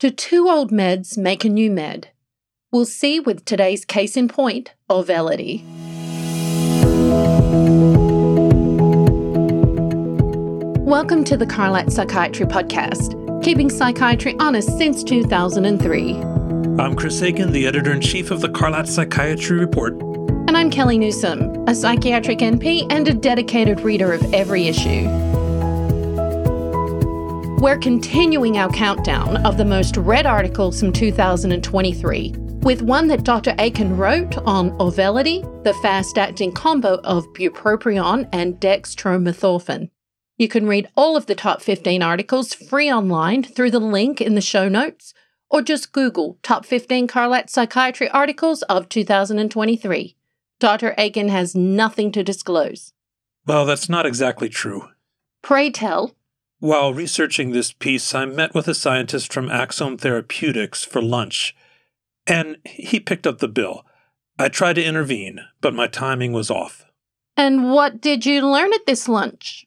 Do two old meds make a new med? We'll see with today's case in point, Auvelity. Welcome to the Carlat Psychiatry Podcast, keeping psychiatry honest since 2003. I'm Chris Aiken, the editor in chief of the Carlat Psychiatry Report. And I'm Kellie Newsome, a psychiatric NP and a dedicated reader of every issue. We're continuing our countdown of the most read articles from 2023 with one that Dr. Aiken wrote on Auvelity, the fast acting combo of bupropion and dextromethorphan. You can read all of the top 15 articles free online through the link in the show notes, or just Google Top 15 Carlat Psychiatry Articles of 2023. Dr. Aiken has nothing to disclose. Well, that's not exactly true. Pray tell. While researching this piece, I met with a scientist from Axsome Therapeutics for lunch, and he picked up the bill. I tried to intervene, but my timing was off. And what did you learn at this lunch?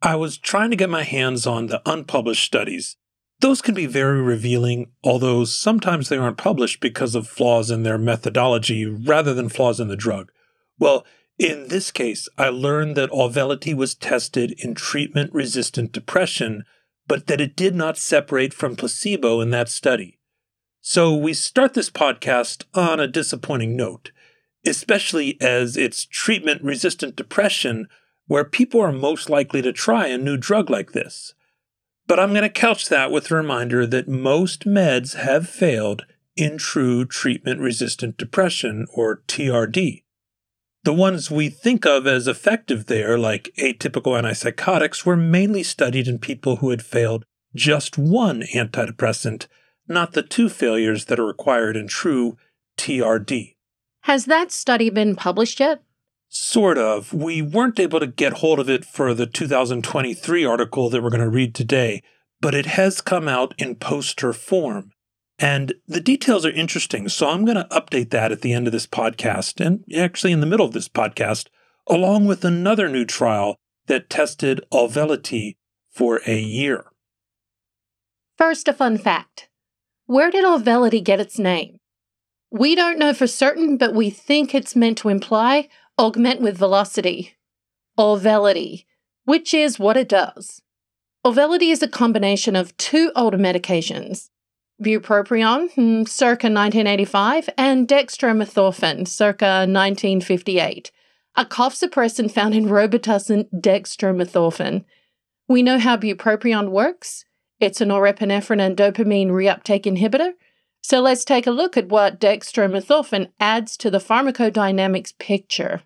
I was trying to get my hands on the unpublished studies. Those can be very revealing, although sometimes they aren't published because of flaws in their methodology rather than flaws in the drug. Well, in this case, I learned that Auvelity was tested in treatment resistant depression, but that it did not separate from placebo in that study. So we start this podcast on a disappointing note, especially as it's treatment resistant depression where people are most likely to try a new drug like this. But I'm going to couch that with a reminder that most meds have failed in true treatment resistant depression, or TRD. The ones we think of as effective there, like atypical antipsychotics, were mainly studied in people who had failed just one antidepressant, not the two failures that are required in true TRD. Has that study been published yet? Sort of. We weren't able to get hold of it for the 2023 article that we're going to read today, but it has come out in poster form. And the details are interesting. So I'm going to update that at the end of this podcast, and actually in the middle of this podcast, along with another new trial that tested Auvelity for a year. First, a fun fact Where did Auvelity get its name? We don't know for certain, but we think it's meant to imply augment with velocity. Auvelity, which is what it does. Auvelity is a combination of two older medications, bupropion, hmm, circa 1985, and dextromethorphan, circa 1958, a cough suppressant found in Robitussin dextromethorphan. We know how bupropion works. It's a norepinephrine and dopamine reuptake inhibitor. So let's take a look at what dextromethorphan adds to the pharmacodynamics picture.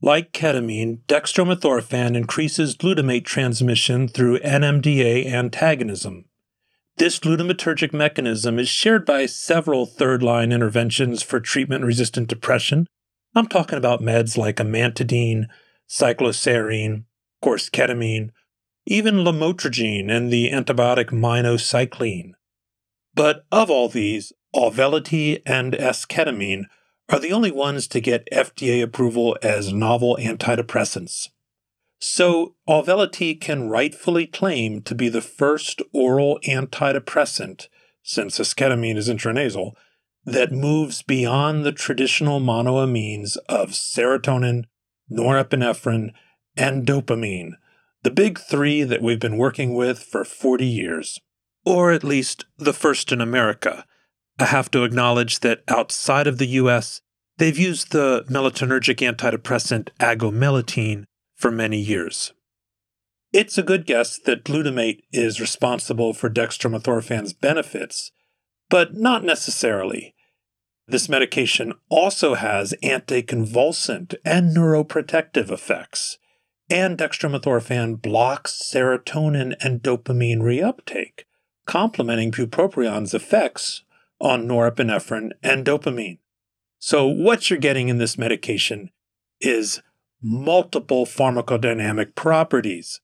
Like ketamine, dextromethorphan increases glutamate transmission through NMDA antagonism. This glutamatergic mechanism is shared by several third line interventions for treatment resistant depression. I'm talking about meds like amantadine, cycloserine, of course, ketamine, even lamotrigine and the antibiotic minocycline. But of all these, Auvelity and esketamine are the only ones to get FDA approval as novel antidepressants. So, Auvelity can rightfully claim to be the first oral antidepressant, since esketamine is intranasal, that moves beyond the traditional monoamines of serotonin, norepinephrine, and dopamine, the big three that we've been working with for 40 years. Or at least the first in America. I have to acknowledge that outside of the US, they've used the melatonergic antidepressant agomelatine for many years. It's a good guess that glutamate is responsible for dextromethorphan's benefits, but not necessarily. This medication also has anticonvulsant and neuroprotective effects, and dextromethorphan blocks serotonin and dopamine reuptake, complementing bupropion's effects on norepinephrine and dopamine. So, what you're getting in this medication is multiple pharmacodynamic properties,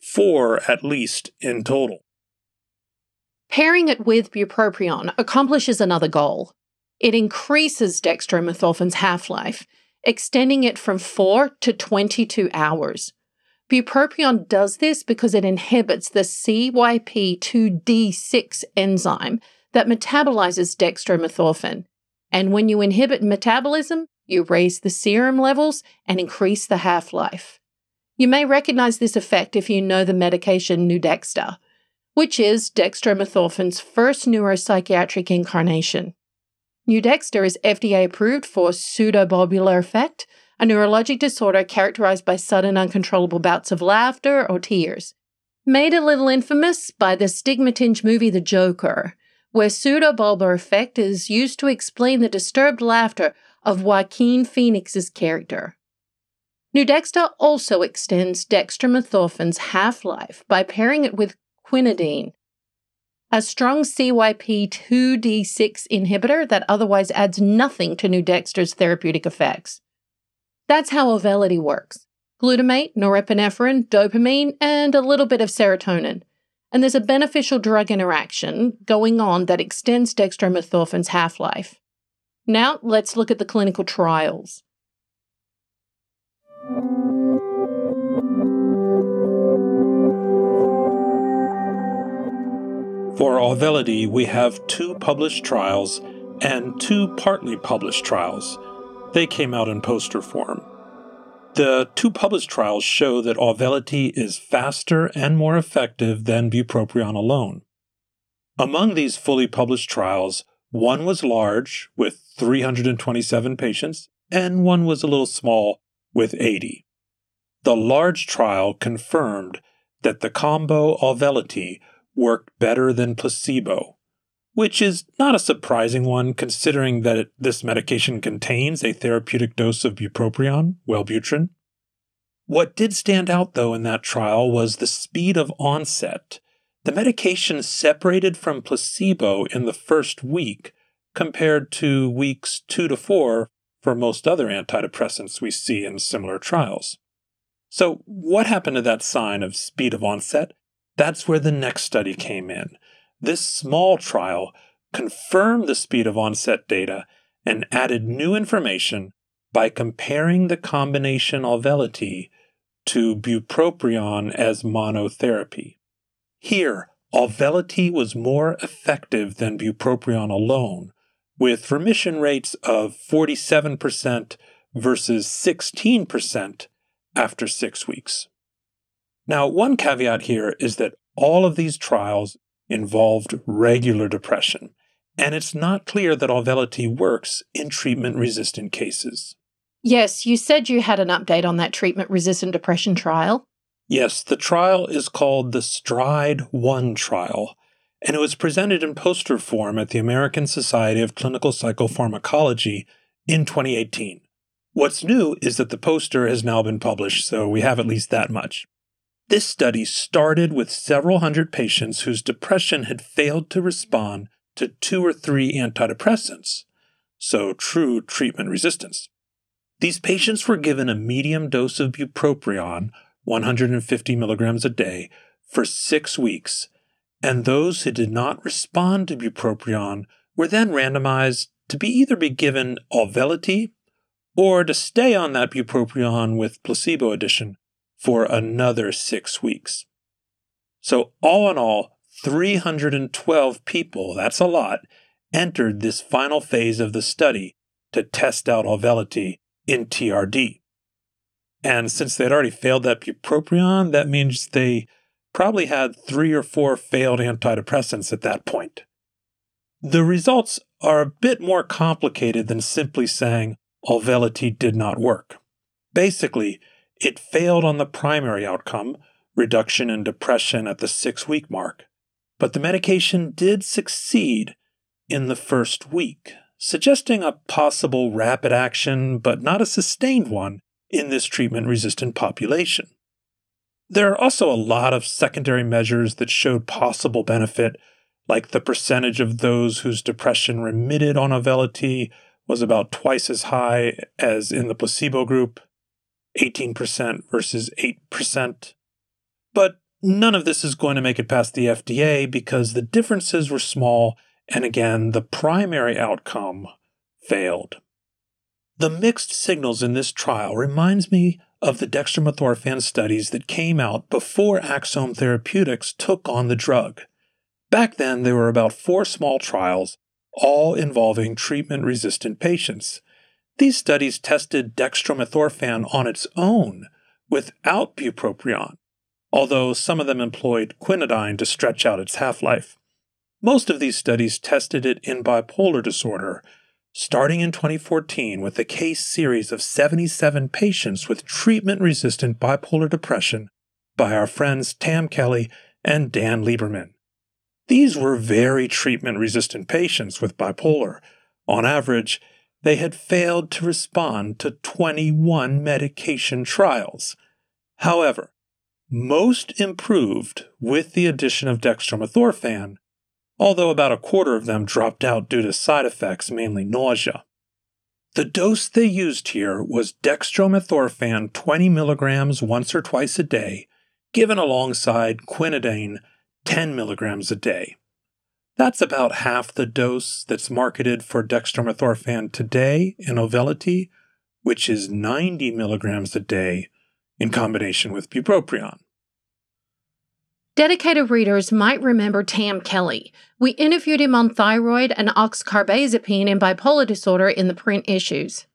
four at least in total. Pairing it with bupropion accomplishes another goal. It increases dextromethorphan's half life, extending it from 4 to 22 hours. Bupropion does this because it inhibits the CYP2D6 enzyme that metabolizes dextromethorphan. And when you inhibit metabolism, you raise the serum levels and increase the half life. You may recognize this effect if you know the medication Nuedexta, which is dextromethorphan's first neuropsychiatric incarnation. Nuedexta is FDA approved for pseudobulbar affect, a neurologic disorder characterized by sudden uncontrollable bouts of laughter or tears. Made a little infamous by the stigma tinged movie The Joker, where pseudobulbar affect is used to explain the disturbed laughter of Joaquin Phoenix's character. Nuedexta also extends dextromethorphan's half life by pairing it with quinidine, a strong CYP2D6 inhibitor that otherwise adds nothing to Nuedexta's therapeutic effects. That's how Auvelity works glutamate, norepinephrine, dopamine, and a little bit of serotonin. And there's a beneficial drug interaction going on that extends dextromethorphan's half life. Now, let's look at the clinical trials. For Auvelity, we have two published trials and two partly published trials. They came out in poster form. The two published trials show that Auvelity is faster and more effective than bupropion alone. Among these fully published trials, one was large, with 327 patients, and one was a little small, with 80. The large trial confirmed that the combo Auvelity worked better than placebo, which is not a surprising one considering that it, this medication contains a therapeutic dose of bupropion, Wellbutrin. What did stand out, though, in that trial was the speed of onset. The medication separated from placebo in the first week compared to weeks two to four for most other antidepressants we see in similar trials. So, what happened to that sign of speed of onset? That's where the next study came in. This small trial confirmed the speed of onset data and added new information by comparing the combination Auvelity to bupropion as monotherapy. Here, Auvelity was more effective than bupropion alone, with remission rates of 47% versus 16% after six weeks. Now, one caveat here is that all of these trials involved regular depression, and it's not clear that Auvelity works in treatment resistant cases. Yes, you said you had an update on that treatment resistant depression trial. Yes, the trial is called the STRIDE 1 trial, and it was presented in poster form at the American Society of Clinical Psychopharmacology in 2018. What's new is that the poster has now been published, so we have at least that much. This study started with several hundred patients whose depression had failed to respond to two or three antidepressants, so true treatment resistance. These patients were given a medium dose of bupropion, 150 milligrams a day, for six weeks, and those who did not respond to bupropion were then randomized to be either be given Auvelity or to stay on that bupropion with placebo addition for another six weeks. So, all in all, 312 people, that's a lot, entered this final phase of the study to test out Auvelity in TRD. And since they'd already failed that bupropion, that means they probably had three or four failed antidepressants at that point. The results are a bit more complicated than simply saying Auvelity did not work. Basically, it failed on the primary outcome, reduction in depression at the six week mark, but the medication did succeed in the first week, suggesting a possible rapid action but not a sustained one in this treatment resistant population. There are also a lot of secondary measures that showed possible benefit, like the percentage of those whose depression remitted on Auvelity was about twice as high as in the placebo group, 18% versus 8%. But none of this is going to make it past the FDA because the differences were small, and again, the primary outcome failed. The mixed signals in this trial reminds me of the dextromethorphan studies that came out before Axsome Therapeutics took on the drug. Back then, there were about four small trials, all involving treatment resistant patients. These studies tested dextromethorphan on its own without bupropion, although some of them employed quinidine to stretch out its half life. Most of these studies tested it in bipolar disorder, starting in 2014 with a case series of 77 patients with treatment resistant bipolar depression by our friends Tim Kelly and Dan Lieberman. These were very treatment resistant patients with bipolar. On average, they had failed to respond to 21 medication trials. However, most improved with the addition of dextromethorphan, although about a quarter of them dropped out due to side effects, mainly nausea. The dose they used here was dextromethorphan 20 milligrams once or twice a day, given alongside quinidine 10 milligrams a day. That's about half the dose that's marketed for dextromethorphan today in Auvelity, which is 90 milligrams a day in combination with bupropion. Dedicated readers might remember Tim Kelly. We interviewed him on thyroid and oxcarbazepine in bipolar disorder in the print issues.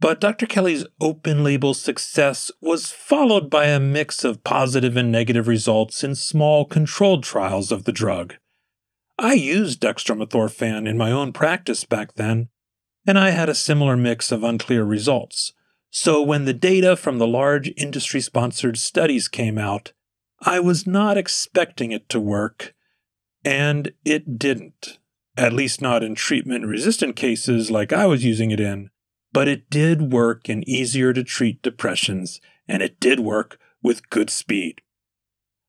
But Dr. Kelly's open label success was followed by a mix of positive and negative results in small controlled trials of the drug. I used dextromethorphan in my own practice back then, and I had a similar mix of unclear results. So when the data from the large industry sponsored studies came out, I was not expecting it to work, and it didn't. At least not in treatment resistant cases like I was using it in but it did work in easier to treat depressions, and it did work with good speed.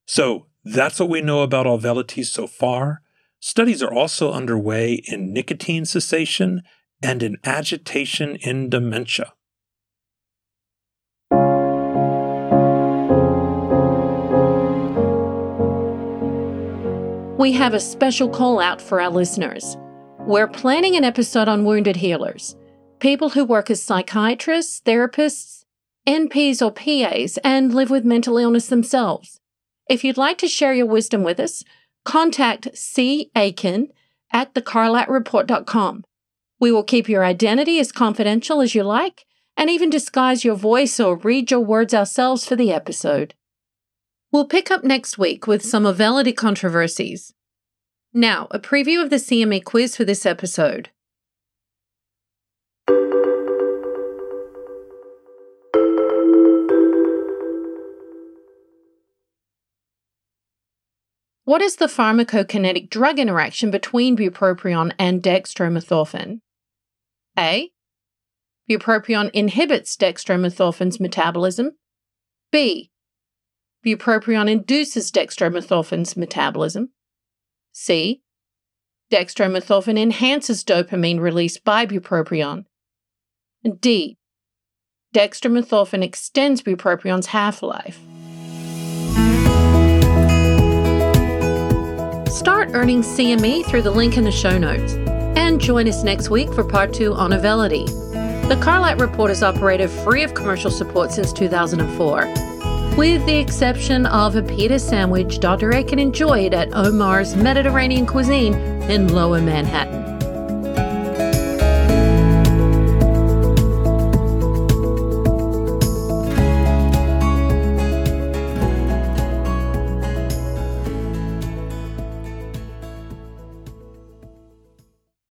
So that's what we know about Auvelity so far. Studies are also underway in nicotine cessation and in agitation in dementia. We have a special call out for our listeners. We're planning an episode on wounded healers people who work as psychiatrists, therapists, NPs, or PAs and live with mental illness themselves. If you'd like to share your wisdom with us, contact C. Aiken at thecarlatreport.com. We will keep your identity as confidential as you like and even disguise your voice or read your words ourselves for the episode. We'll pick up next week with some Auvelity controversies. Now, a preview of the CME quiz for this episode. What is the pharmacokinetic drug interaction between bupropion and dextromethorphan? A. Bupropion inhibits dextromethorphan's metabolism. B. Bupropion induces dextromethorphan's metabolism. C. Dextromethorphan enhances dopamine release by bupropion. And D. Dextromethorphan extends bupropion's half life. Start earning CME through the link in the show notes. And join us next week for part two on Auvelity. The Carlat Report has operated free of commercial support since 2004. With the exception of a pita sandwich Dr. Aiken enjoy it at Omar's Mediterranean Cuisine in Lower Manhattan.